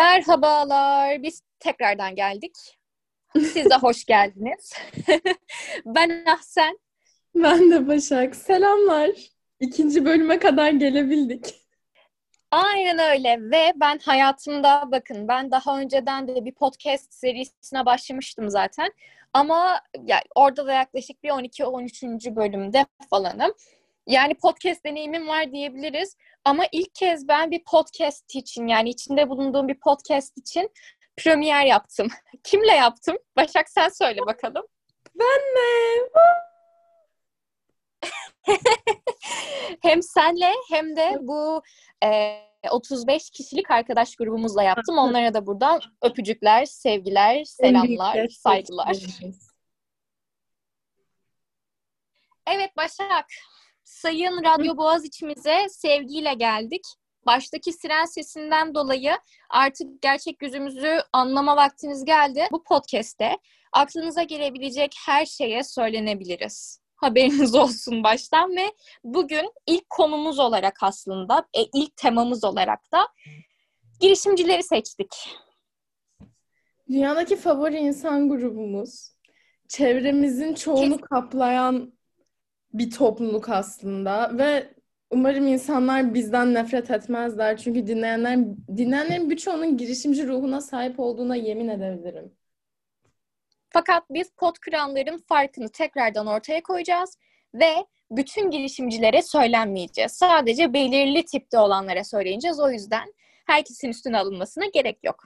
Merhabalar, biz tekrardan geldik. Siz de hoş geldiniz. ben Ahsen. Ben de Başak. Selamlar. İkinci bölüme kadar gelebildik. Aynen öyle ve ben hayatımda bakın ben daha önceden de bir podcast serisine başlamıştım zaten. Ama yani orada da yaklaşık bir 12-13. bölümde falanım. Yani podcast deneyimim var diyebiliriz. Ama ilk kez ben bir podcast için yani içinde bulunduğum bir podcast için premier yaptım. Kimle yaptım? Başak sen söyle bakalım. Ben de. hem senle hem de bu e, 35 kişilik arkadaş grubumuzla yaptım. Onlara da buradan öpücükler, sevgiler, selamlar, saygılar. Evet Başak, Sayın Radyo Boğaz içimize sevgiyle geldik. Baştaki siren sesinden dolayı artık gerçek yüzümüzü anlama vaktiniz geldi. Bu podcast'te aklınıza gelebilecek her şeye söylenebiliriz. Haberiniz olsun baştan ve bugün ilk konumuz olarak aslında, e, ilk temamız olarak da girişimcileri seçtik. Dünyadaki favori insan grubumuz. Çevremizin çoğunu Kes- kaplayan bir topluluk aslında ve umarım insanlar bizden nefret etmezler. Çünkü dinleyenler dinleyenlerin birçoğunun girişimci ruhuna sahip olduğuna yemin edebilirim. Fakat biz pot kıranların farkını tekrardan ortaya koyacağız ve bütün girişimcilere söylenmeyeceğiz. Sadece belirli tipte olanlara söyleyeceğiz. O yüzden herkesin üstüne alınmasına gerek yok.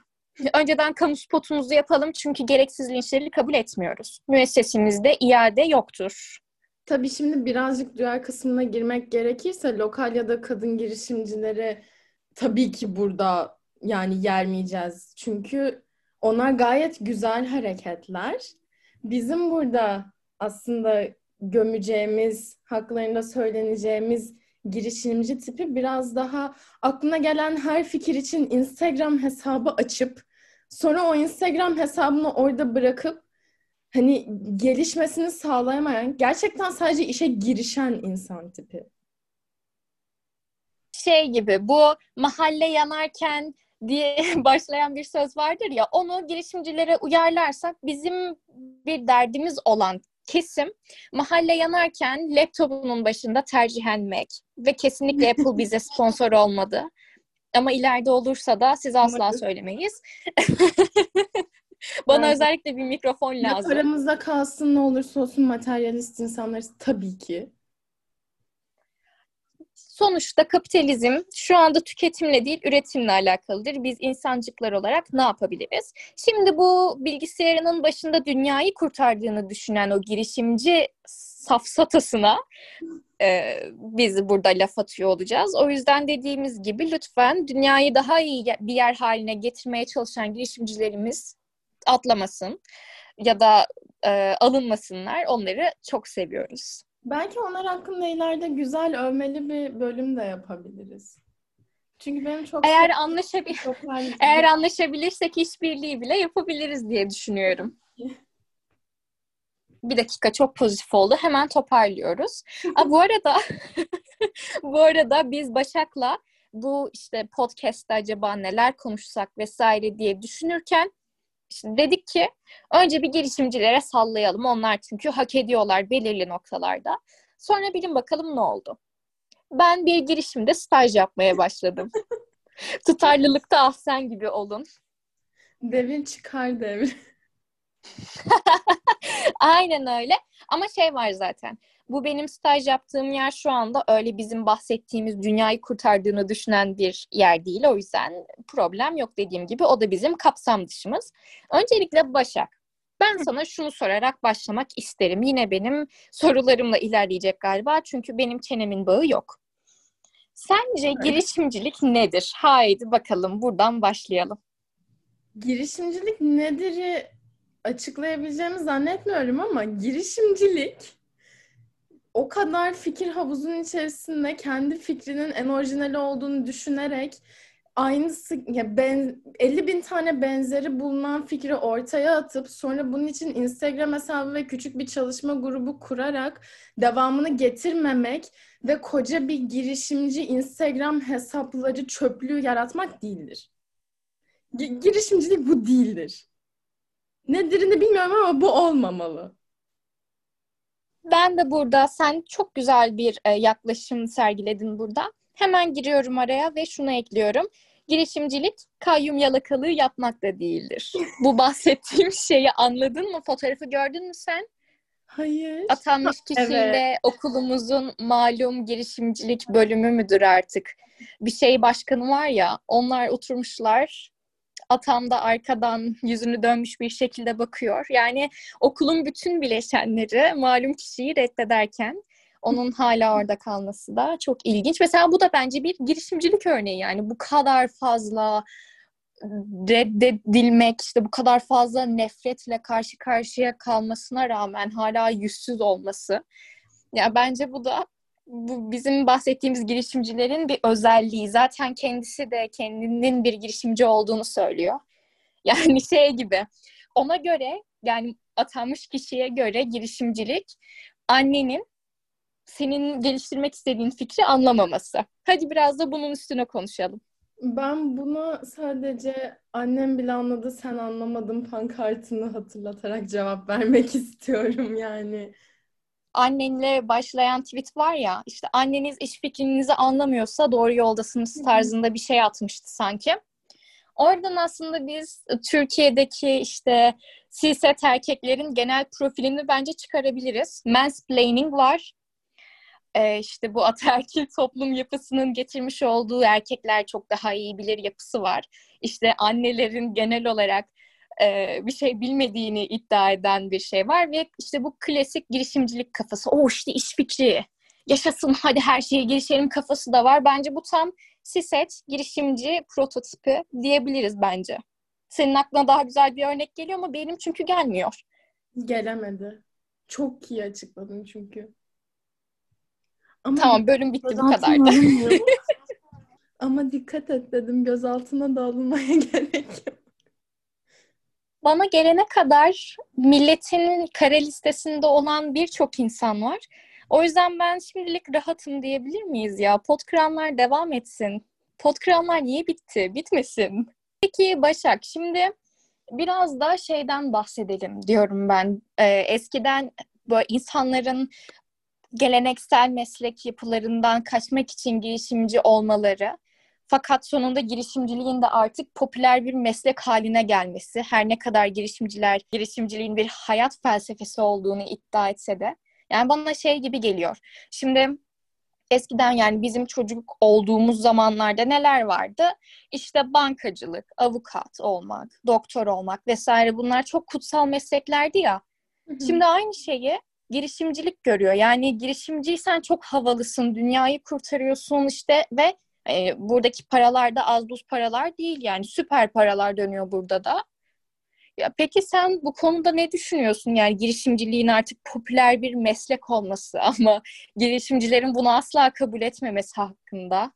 Önceden kamu spotumuzu yapalım çünkü gereksiz linçleri kabul etmiyoruz. Müessesemizde iade yoktur. Tabii şimdi birazcık duyar kısmına girmek gerekirse lokal ya da kadın girişimcileri tabii ki burada yani yermeyeceğiz. Çünkü onlar gayet güzel hareketler. Bizim burada aslında gömeceğimiz, haklarında söyleneceğimiz girişimci tipi biraz daha aklına gelen her fikir için Instagram hesabı açıp sonra o Instagram hesabını orada bırakıp hani gelişmesini sağlayamayan, gerçekten sadece işe girişen insan tipi. Şey gibi bu mahalle yanarken diye başlayan bir söz vardır ya onu girişimcilere uyarlarsak bizim bir derdimiz olan kesim mahalle yanarken laptopunun başında tercihen Mac ve kesinlikle Apple bize sponsor olmadı. Ama ileride olursa da siz asla söylemeyiz. Bana evet. özellikle bir mikrofon lazım. Ne paramızda kalsın ne olursa olsun materyalist insanlarız tabii ki. Sonuçta kapitalizm şu anda tüketimle değil üretimle alakalıdır. Biz insancıklar olarak ne yapabiliriz? Şimdi bu bilgisayarının başında dünyayı kurtardığını düşünen o girişimci safsatasına e, biz burada laf atıyor olacağız. O yüzden dediğimiz gibi lütfen dünyayı daha iyi bir yer haline getirmeye çalışan girişimcilerimiz atlamasın ya da e, alınmasınlar. Onları çok seviyoruz. Belki onlar hakkında ileride güzel övmeli bir bölüm de yapabiliriz. Çünkü benim çok eğer anlaşabil eğer anlaşabilirsek işbirliği bile yapabiliriz diye düşünüyorum. bir dakika çok pozitif oldu. Hemen toparlıyoruz. Aa, bu arada bu arada biz Başak'la bu işte podcast'te acaba neler konuşsak vesaire diye düşünürken Şimdi dedik ki önce bir girişimcilere sallayalım. Onlar çünkü hak ediyorlar belirli noktalarda. Sonra bilin bakalım ne oldu. Ben bir girişimde staj yapmaya başladım. Tutarlılıkta ahsen gibi olun. Devin çıkar devin. Aynen öyle. Ama şey var zaten. Bu benim staj yaptığım yer şu anda öyle bizim bahsettiğimiz dünyayı kurtardığını düşünen bir yer değil. O yüzden problem yok dediğim gibi. O da bizim kapsam dışımız. Öncelikle Başak. Ben sana şunu sorarak başlamak isterim. Yine benim sorularımla ilerleyecek galiba. Çünkü benim çenemin bağı yok. Sence girişimcilik nedir? Haydi bakalım buradan başlayalım. Girişimcilik nedir'i açıklayabileceğimi zannetmiyorum ama girişimcilik o kadar fikir havuzunun içerisinde kendi fikrinin en orijinali olduğunu düşünerek aynısı ya ben 50 bin tane benzeri bulunan fikri ortaya atıp sonra bunun için Instagram hesabı ve küçük bir çalışma grubu kurarak devamını getirmemek ve koca bir girişimci Instagram hesapları çöplüğü yaratmak değildir. girişimcilik bu değildir. Nedirini bilmiyorum ama bu olmamalı. Ben de burada sen çok güzel bir e, yaklaşım sergiledin burada. Hemen giriyorum araya ve şunu ekliyorum. Girişimcilik kayyum yalakalığı yapmak da değildir. Bu bahsettiğim şeyi anladın mı? Fotoğrafı gördün mü sen? Hayır. Atanmış kişiyle evet. okulumuzun malum girişimcilik bölümü müdür artık? Bir şey başkanı var ya, onlar oturmuşlar atam da arkadan yüzünü dönmüş bir şekilde bakıyor. Yani okulun bütün bileşenleri malum kişiyi reddederken onun hala orada kalması da çok ilginç. Mesela bu da bence bir girişimcilik örneği yani bu kadar fazla reddedilmek, işte bu kadar fazla nefretle karşı karşıya kalmasına rağmen hala yüzsüz olması. Ya bence bu da bu bizim bahsettiğimiz girişimcilerin bir özelliği. Zaten kendisi de kendinin bir girişimci olduğunu söylüyor. Yani şey gibi. Ona göre yani atanmış kişiye göre girişimcilik annenin senin geliştirmek istediğin fikri anlamaması. Hadi biraz da bunun üstüne konuşalım. Ben buna sadece annem bile anladı sen anlamadın pankartını hatırlatarak cevap vermek istiyorum yani annenle başlayan tweet var ya işte anneniz iş fikrinizi anlamıyorsa doğru yoldasınız tarzında bir şey atmıştı sanki. Oradan aslında biz Türkiye'deki işte silset erkeklerin genel profilini bence çıkarabiliriz. Mansplaining var. Ee, işte bu ataerkil toplum yapısının getirmiş olduğu erkekler çok daha iyi bilir yapısı var. İşte annelerin genel olarak e, bir şey bilmediğini iddia eden bir şey var ve işte bu klasik girişimcilik kafası. O işte iş fikri, yaşasın hadi her şeye girişelim kafası da var. Bence bu tam siset girişimci prototipi diyebiliriz bence. Senin aklına daha güzel bir örnek geliyor ama benim çünkü gelmiyor. Gelemedi. Çok iyi açıkladın çünkü. Ama tamam bölüm bitti bu kadardı. Ama dikkat et dedim gözaltına da alınmaya gerek yok bana gelene kadar milletin kare listesinde olan birçok insan var. O yüzden ben şimdilik rahatım diyebilir miyiz ya? Podkranlar devam etsin. Podkranlar niye bitti? Bitmesin. Peki Başak, şimdi biraz da şeyden bahsedelim diyorum ben. Ee, eskiden böyle insanların geleneksel meslek yapılarından kaçmak için girişimci olmaları fakat sonunda girişimciliğin de artık popüler bir meslek haline gelmesi, her ne kadar girişimciler girişimciliğin bir hayat felsefesi olduğunu iddia etse de, yani bana şey gibi geliyor. Şimdi eskiden yani bizim çocuk olduğumuz zamanlarda neler vardı? İşte bankacılık, avukat olmak, doktor olmak vesaire bunlar çok kutsal mesleklerdi ya. Şimdi aynı şeyi girişimcilik görüyor. Yani girişimciysen çok havalısın, dünyayı kurtarıyorsun işte ve e, buradaki paralar da az buz paralar değil yani süper paralar dönüyor burada da. Ya peki sen bu konuda ne düşünüyorsun? Yani girişimciliğin artık popüler bir meslek olması ama girişimcilerin bunu asla kabul etmemesi hakkında.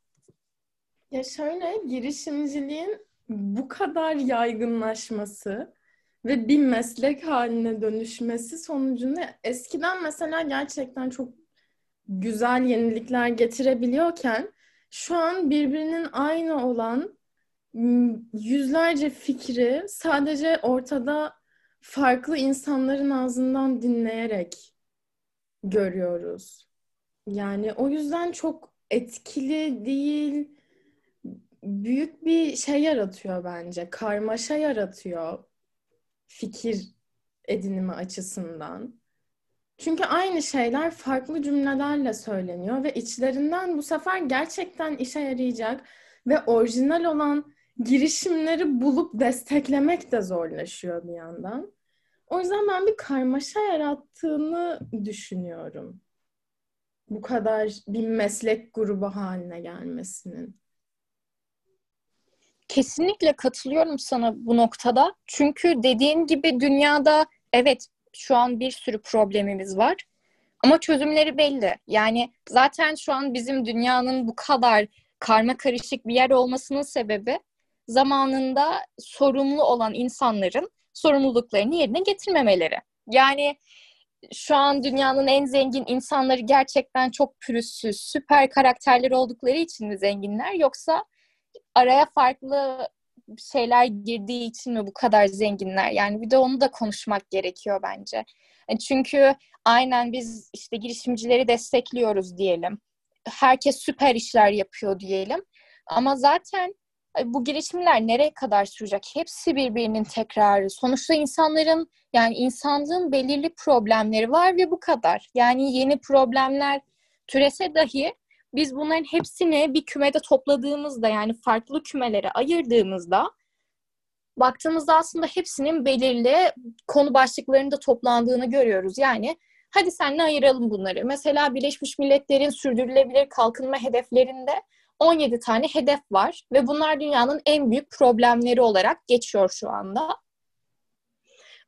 Ya şöyle girişimciliğin bu kadar yaygınlaşması ve bir meslek haline dönüşmesi sonucunda eskiden mesela gerçekten çok güzel yenilikler getirebiliyorken şu an birbirinin aynı olan yüzlerce fikri sadece ortada farklı insanların ağzından dinleyerek görüyoruz. Yani o yüzden çok etkili değil, büyük bir şey yaratıyor bence. Karmaşa yaratıyor fikir edinimi açısından. Çünkü aynı şeyler farklı cümlelerle söyleniyor ve içlerinden bu sefer gerçekten işe yarayacak ve orijinal olan girişimleri bulup desteklemek de zorlaşıyor bir yandan. O yüzden ben bir karmaşa yarattığını düşünüyorum. Bu kadar bir meslek grubu haline gelmesinin. Kesinlikle katılıyorum sana bu noktada. Çünkü dediğin gibi dünyada evet şu an bir sürü problemimiz var. Ama çözümleri belli. Yani zaten şu an bizim dünyanın bu kadar karma karışık bir yer olmasının sebebi zamanında sorumlu olan insanların sorumluluklarını yerine getirmemeleri. Yani şu an dünyanın en zengin insanları gerçekten çok pürüzsüz, süper karakterler oldukları için mi zenginler yoksa araya farklı şeyler girdiği için mi bu kadar zenginler? Yani bir de onu da konuşmak gerekiyor bence. E, çünkü aynen biz işte girişimcileri destekliyoruz diyelim. Herkes süper işler yapıyor diyelim. Ama zaten bu girişimler nereye kadar sürecek? Hepsi birbirinin tekrarı. Sonuçta insanların yani insanlığın belirli problemleri var ve bu kadar. Yani yeni problemler türese dahi biz bunların hepsini bir kümede topladığımızda yani farklı kümelere ayırdığımızda baktığımızda aslında hepsinin belirli konu başlıklarında toplandığını görüyoruz. Yani hadi seninle ayıralım bunları. Mesela Birleşmiş Milletler'in sürdürülebilir kalkınma hedeflerinde 17 tane hedef var ve bunlar dünyanın en büyük problemleri olarak geçiyor şu anda.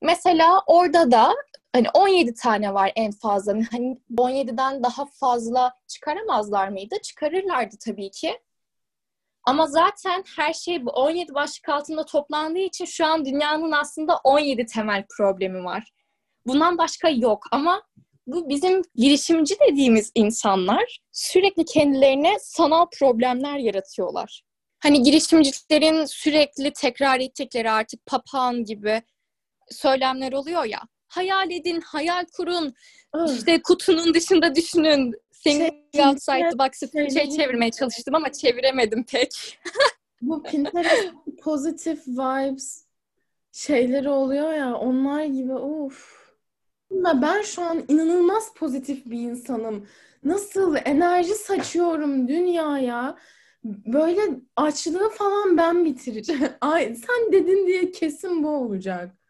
Mesela orada da hani 17 tane var en fazla. Hani 17'den daha fazla çıkaramazlar mıydı? Çıkarırlardı tabii ki. Ama zaten her şey bu 17 başlık altında toplandığı için şu an dünyanın aslında 17 temel problemi var. Bundan başka yok ama bu bizim girişimci dediğimiz insanlar sürekli kendilerine sanal problemler yaratıyorlar. Hani girişimcilerin sürekli tekrar ettikleri artık papağan gibi söylemler oluyor ya. Hayal edin, hayal kurun, işte kutunun dışında düşünün. Senin şey, outside the box'ı şey, çevirmeye çalıştım ama çeviremedim pek. Bu Pinterest positive vibes şeyleri oluyor ya onlar gibi of. Ben şu an inanılmaz pozitif bir insanım. Nasıl enerji saçıyorum dünyaya. Böyle açlığı falan ben bitireceğim. Ay, sen dedin diye kesin bu olacak.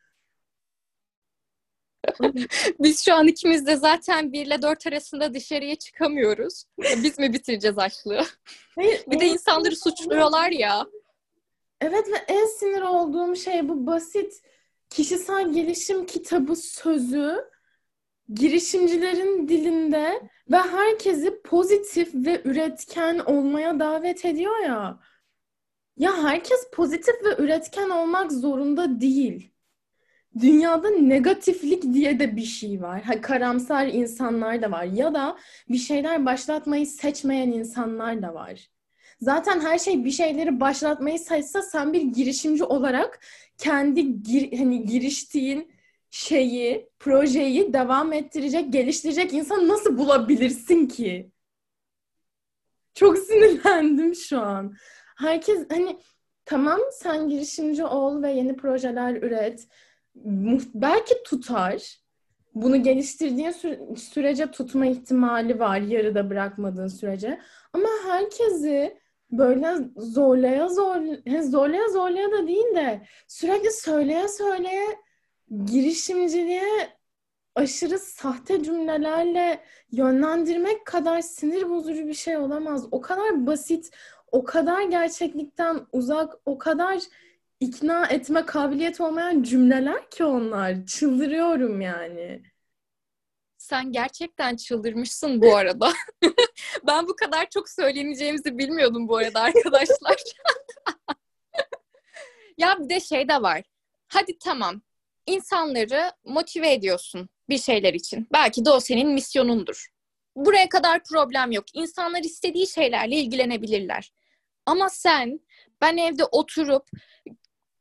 Biz şu an ikimiz de zaten 1 ile 4 arasında dışarıya çıkamıyoruz. Biz mi bitireceğiz açlığı? Hayır, bir de insanları suçluyorlar ya. Evet ve en sinir olduğum şey bu basit kişisel gelişim kitabı sözü girişimcilerin dilinde ve herkesi pozitif ve üretken olmaya davet ediyor ya. Ya herkes pozitif ve üretken olmak zorunda değil. Dünyada negatiflik diye de bir şey var. Ha, karamsar insanlar da var. Ya da bir şeyler başlatmayı seçmeyen insanlar da var. Zaten her şey bir şeyleri başlatmayı seçse sen bir girişimci olarak kendi gir, hani giriştiğin şeyi, projeyi devam ettirecek, geliştirecek insan nasıl bulabilirsin ki? Çok sinirlendim şu an. Herkes hani tamam sen girişimci ol ve yeni projeler üret. Belki tutar. Bunu geliştirdiğin sü- sürece tutma ihtimali var yarıda bırakmadığın sürece. Ama herkesi böyle zorlaya zorlaya, zorlaya zorlaya da değil de sürekli söyleye söyleye girişimciliğe aşırı sahte cümlelerle yönlendirmek kadar sinir bozucu bir şey olamaz. O kadar basit, o kadar gerçeklikten uzak, o kadar ikna etme kabiliyet olmayan cümleler ki onlar. Çıldırıyorum yani. Sen gerçekten çıldırmışsın bu arada. ben bu kadar çok söyleneceğimizi bilmiyordum bu arada arkadaşlar. ya bir de şey de var. Hadi tamam insanları motive ediyorsun bir şeyler için. Belki de o senin misyonundur. Buraya kadar problem yok. İnsanlar istediği şeylerle ilgilenebilirler. Ama sen ben evde oturup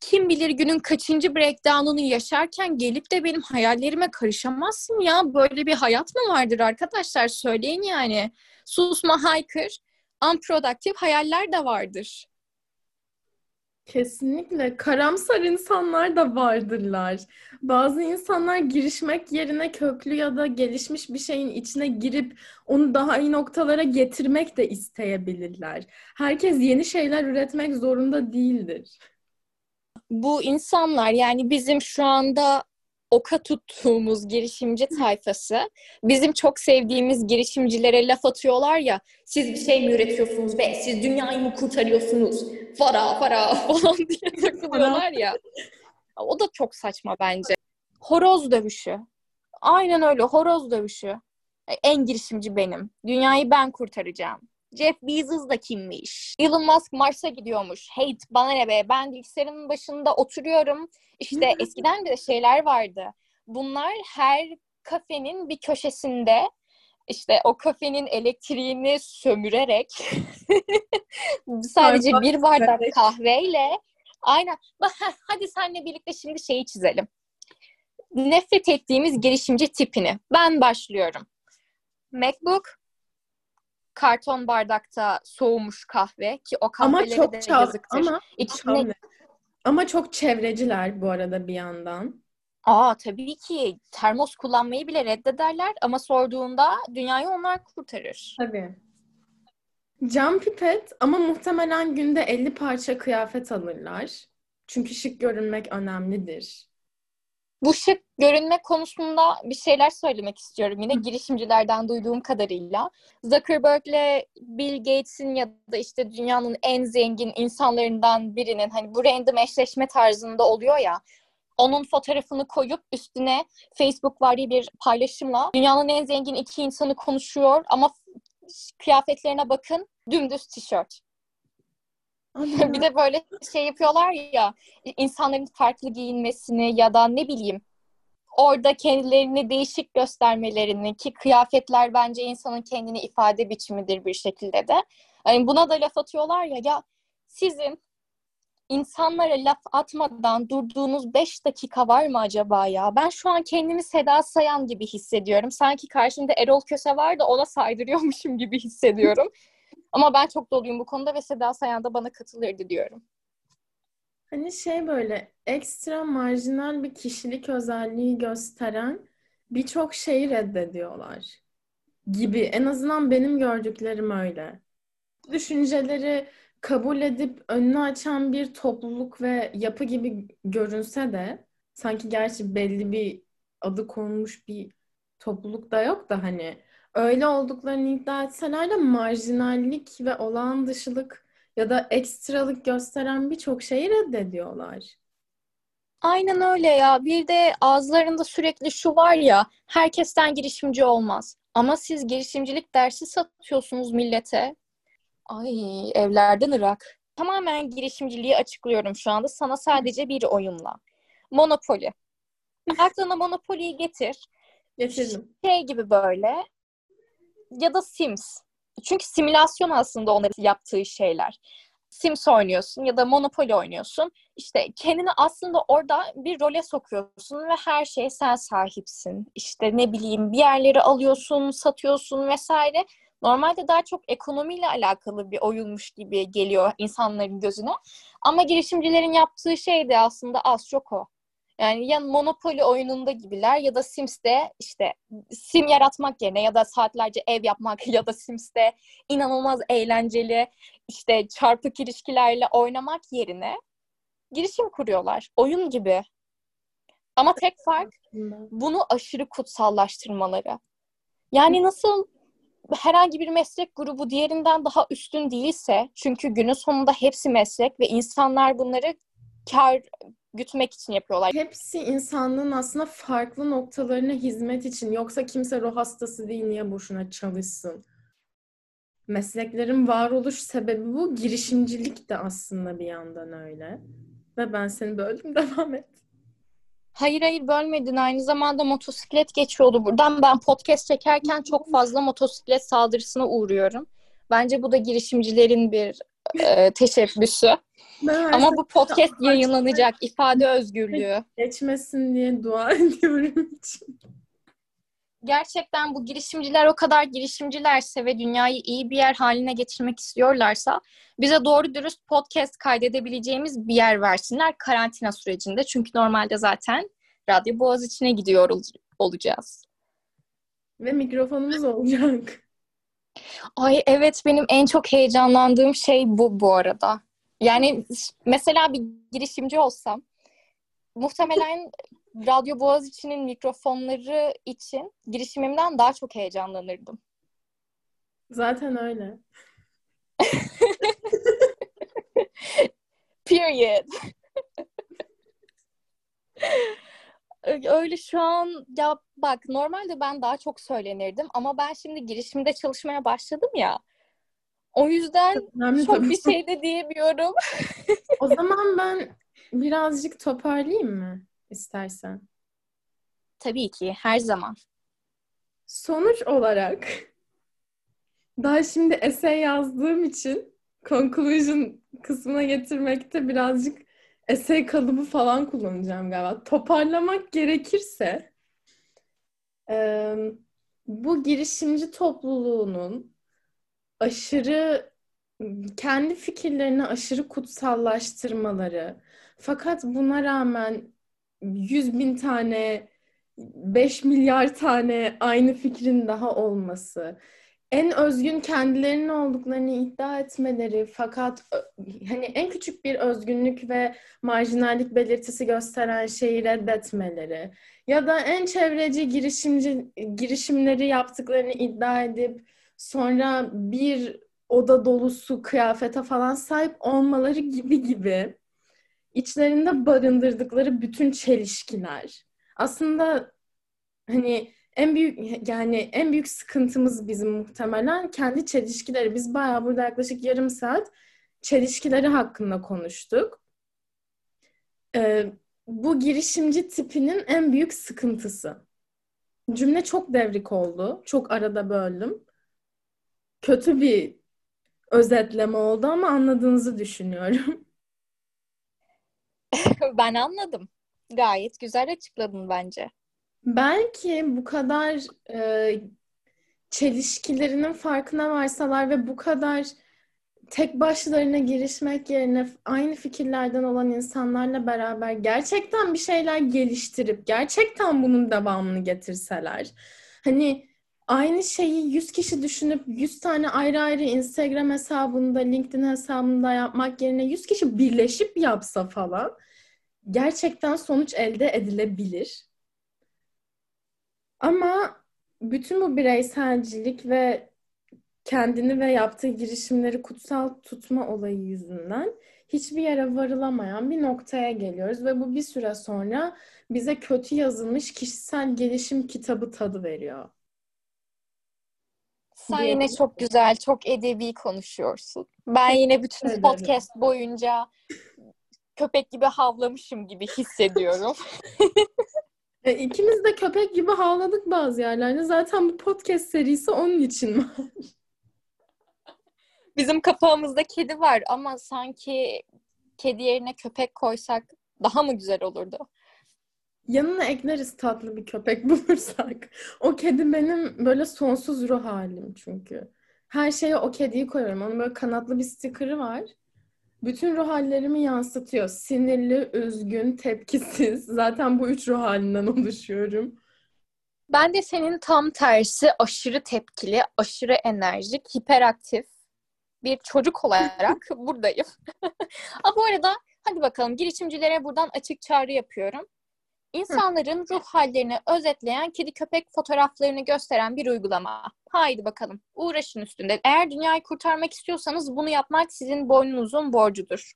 kim bilir günün kaçıncı breakdown'unu yaşarken gelip de benim hayallerime karışamazsın ya. Böyle bir hayat mı vardır arkadaşlar? Söyleyin yani. Susma, haykır. Unproductive hayaller de vardır. Kesinlikle. Karamsar insanlar da vardırlar. Bazı insanlar girişmek yerine köklü ya da gelişmiş bir şeyin içine girip onu daha iyi noktalara getirmek de isteyebilirler. Herkes yeni şeyler üretmek zorunda değildir. Bu insanlar yani bizim şu anda oka tuttuğumuz girişimci tayfası bizim çok sevdiğimiz girişimcilere laf atıyorlar ya siz bir şey mi üretiyorsunuz be? Siz dünyayı mı kurtarıyorsunuz? Para para falan diye takılıyorlar ya. O da çok saçma bence. Horoz dövüşü. Aynen öyle horoz dövüşü. En girişimci benim. Dünyayı ben kurtaracağım Jeff Bezos da kimmiş? Elon Musk Mars'a gidiyormuş. Hey bana ne be ben bilgisayarın başında oturuyorum. İşte eskiden de şeyler vardı. Bunlar her kafenin bir köşesinde işte o kafenin elektriğini sömürerek sadece bir bardak kahveyle Aynen. Hadi seninle birlikte şimdi şeyi çizelim. Nefret ettiğimiz girişimci tipini. Ben başlıyorum. MacBook, karton bardakta soğumuş kahve ki o kahveleri ama çok de çal- yazıktır. Ama, İçine... ama çok çevreciler bu arada bir yandan. Aa tabii ki termos kullanmayı bile reddederler ama sorduğunda dünyayı onlar kurtarır. Tabii. Cam pipet ama muhtemelen günde 50 parça kıyafet alırlar. Çünkü şık görünmek önemlidir. Bu şık görünme konusunda bir şeyler söylemek istiyorum. Yine girişimcilerden duyduğum kadarıyla. Zuckerberg'le Bill Gates'in ya da işte dünyanın en zengin insanlarından birinin hani bu random eşleşme tarzında oluyor ya. Onun fotoğrafını koyup üstüne Facebook vari bir paylaşımla dünyanın en zengin iki insanı konuşuyor ama kıyafetlerine bakın dümdüz tişört. bir de böyle şey yapıyorlar ya insanların farklı giyinmesini ya da ne bileyim orada kendilerini değişik göstermelerini ki kıyafetler bence insanın kendini ifade biçimidir bir şekilde de. Yani buna da laf atıyorlar ya ya sizin insanlara laf atmadan durduğunuz 5 dakika var mı acaba ya? Ben şu an kendimi Seda Sayan gibi hissediyorum. Sanki karşımda Erol Köse var da ona saydırıyormuşum gibi hissediyorum. Ama ben çok doluyum bu konuda ve Seda Sayan da bana katılırdı diyorum. Hani şey böyle ekstra marjinal bir kişilik özelliği gösteren birçok şeyi reddediyorlar gibi. En azından benim gördüklerim öyle. Düşünceleri kabul edip önünü açan bir topluluk ve yapı gibi görünse de sanki gerçi belli bir adı konmuş bir topluluk da yok da hani öyle olduklarını iddia etseler de marjinallik ve olağan dışılık ya da ekstralık gösteren birçok şeyi reddediyorlar. Aynen öyle ya. Bir de ağızlarında sürekli şu var ya, herkesten girişimci olmaz. Ama siz girişimcilik dersi satıyorsunuz millete. Ay evlerden Irak. Tamamen girişimciliği açıklıyorum şu anda sana sadece bir oyunla. Monopoly. Aklına Monopoly'yi getir. Getirdim. Şey gibi böyle. Ya da Sims. Çünkü simülasyon aslında onların yaptığı şeyler. Sims oynuyorsun ya da Monopoly oynuyorsun. İşte kendini aslında orada bir role sokuyorsun ve her şeye sen sahipsin. İşte ne bileyim bir yerleri alıyorsun, satıyorsun vesaire. Normalde daha çok ekonomiyle alakalı bir oyunmuş gibi geliyor insanların gözüne. Ama girişimcilerin yaptığı şey de aslında az çok o. Yani ya Monopoly oyununda gibiler ya da Sims'te işte sim yaratmak yerine ya da saatlerce ev yapmak ya da Sims'te inanılmaz eğlenceli işte çarpık ilişkilerle oynamak yerine girişim kuruyorlar. Oyun gibi. Ama tek fark bunu aşırı kutsallaştırmaları. Yani nasıl herhangi bir meslek grubu diğerinden daha üstün değilse çünkü günün sonunda hepsi meslek ve insanlar bunları kar gütmek için yapıyorlar. Hepsi insanlığın aslında farklı noktalarına hizmet için. Yoksa kimse ruh hastası değil niye boşuna çalışsın? Mesleklerin varoluş sebebi bu. Girişimcilik de aslında bir yandan öyle. Ve ben seni böldüm devam et. Hayır hayır bölmedin. Aynı zamanda motosiklet geçiyordu buradan. Ben podcast çekerken çok fazla motosiklet saldırısına uğruyorum. Bence bu da girişimcilerin bir e, teşebbüsü. Ben Ama bu podcast yayınlanacak. ifade özgürlüğü. Geçmesin diye dua ediyorum için. Gerçekten bu girişimciler o kadar girişimcilerse ve dünyayı iyi bir yer haline getirmek istiyorlarsa bize doğru dürüst podcast kaydedebileceğimiz bir yer versinler karantina sürecinde. Çünkü normalde zaten Radyo Boğaz içine gidiyor olacağız. Ve mikrofonumuz olacak. Ay evet benim en çok heyecanlandığım şey bu bu arada. Yani mesela bir girişimci olsam muhtemelen Radyo Boğaz içinin mikrofonları için girişimimden daha çok heyecanlanırdım. Zaten öyle. Period. Öyle şu an ya bak normalde ben daha çok söylenirdim ama ben şimdi girişimde çalışmaya başladım ya. O yüzden Önemli çok tabii. bir şey de diyemiyorum. o zaman ben birazcık toparlayayım mı istersen? Tabii ki her zaman. Sonuç olarak daha şimdi essay yazdığım için conclusion kısmına getirmekte birazcık essay kalıbı falan kullanacağım galiba. Toparlamak gerekirse e, bu girişimci topluluğunun aşırı kendi fikirlerini aşırı kutsallaştırmaları fakat buna rağmen 100 bin tane 5 milyar tane aynı fikrin daha olması en özgün kendilerinin olduklarını iddia etmeleri fakat hani en küçük bir özgünlük ve marjinallik belirtisi gösteren şeyi reddetmeleri ya da en çevreci girişimci girişimleri yaptıklarını iddia edip sonra bir oda dolusu kıyafete falan sahip olmaları gibi gibi içlerinde barındırdıkları bütün çelişkiler. Aslında hani en büyük yani en büyük sıkıntımız bizim muhtemelen kendi çelişkileri. Biz bayağı burada yaklaşık yarım saat çelişkileri hakkında konuştuk. Ee, bu girişimci tipinin en büyük sıkıntısı. Cümle çok devrik oldu. Çok arada böldüm. Kötü bir özetleme oldu ama anladığınızı düşünüyorum. ben anladım. Gayet güzel açıkladın bence. Belki bu kadar e, çelişkilerinin farkına varsalar ve bu kadar tek başlarına girişmek yerine aynı fikirlerden olan insanlarla beraber gerçekten bir şeyler geliştirip gerçekten bunun devamını getirseler. Hani aynı şeyi 100 kişi düşünüp 100 tane ayrı ayrı Instagram hesabında, LinkedIn hesabında yapmak yerine 100 kişi birleşip yapsa falan gerçekten sonuç elde edilebilir. Ama bütün bu bireyselcilik ve kendini ve yaptığı girişimleri kutsal tutma olayı yüzünden hiçbir yere varılamayan bir noktaya geliyoruz ve bu bir süre sonra bize kötü yazılmış kişisel gelişim kitabı tadı veriyor. Sen yine çok güzel, çok edebi konuşuyorsun. Ben yine bütün podcast boyunca köpek gibi havlamışım gibi hissediyorum. E, ikimiz de köpek gibi havladık bazı yerlerde. Zaten bu podcast serisi onun için var. Bizim kapağımızda kedi var ama sanki kedi yerine köpek koysak daha mı güzel olurdu? Yanına ekleriz tatlı bir köpek bulursak. O kedi benim böyle sonsuz ruh halim çünkü. Her şeye o kediyi koyuyorum. Onun böyle kanatlı bir sticker'ı var. Bütün ruh hallerimi yansıtıyor. Sinirli, üzgün, tepkisiz. Zaten bu üç ruh halinden oluşuyorum. Ben de senin tam tersi aşırı tepkili, aşırı enerjik, hiperaktif bir çocuk olarak buradayım. Ama bu arada hadi bakalım girişimcilere buradan açık çağrı yapıyorum. İnsanların ruh hallerini özetleyen kedi köpek fotoğraflarını gösteren bir uygulama. Haydi bakalım uğraşın üstünde. Eğer dünyayı kurtarmak istiyorsanız bunu yapmak sizin boynunuzun borcudur.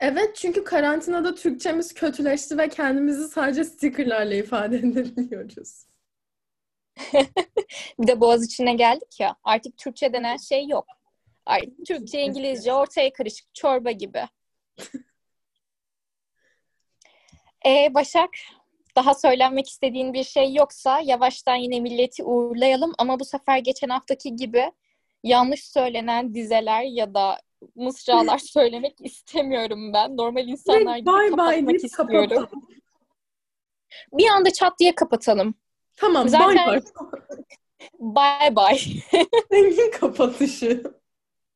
Evet çünkü karantinada Türkçemiz kötüleşti ve kendimizi sadece stickerlarla ifade edebiliyoruz. bir de boğaz içine geldik ya artık Türkçe denen şey yok. Ay, Türkçe, İngilizce ortaya karışık çorba gibi. ee, Başak daha söylenmek istediğin bir şey yoksa yavaştan yine milleti uğurlayalım ama bu sefer geçen haftaki gibi yanlış söylenen dizeler ya da mısralar söylemek istemiyorum ben. Normal insanlar gibi bye kapatmak bye istiyorum. Kapatalım. Bir anda çat diye kapatalım. Tamam Zaten... bye bye. bye bye. Zengin kapatışı.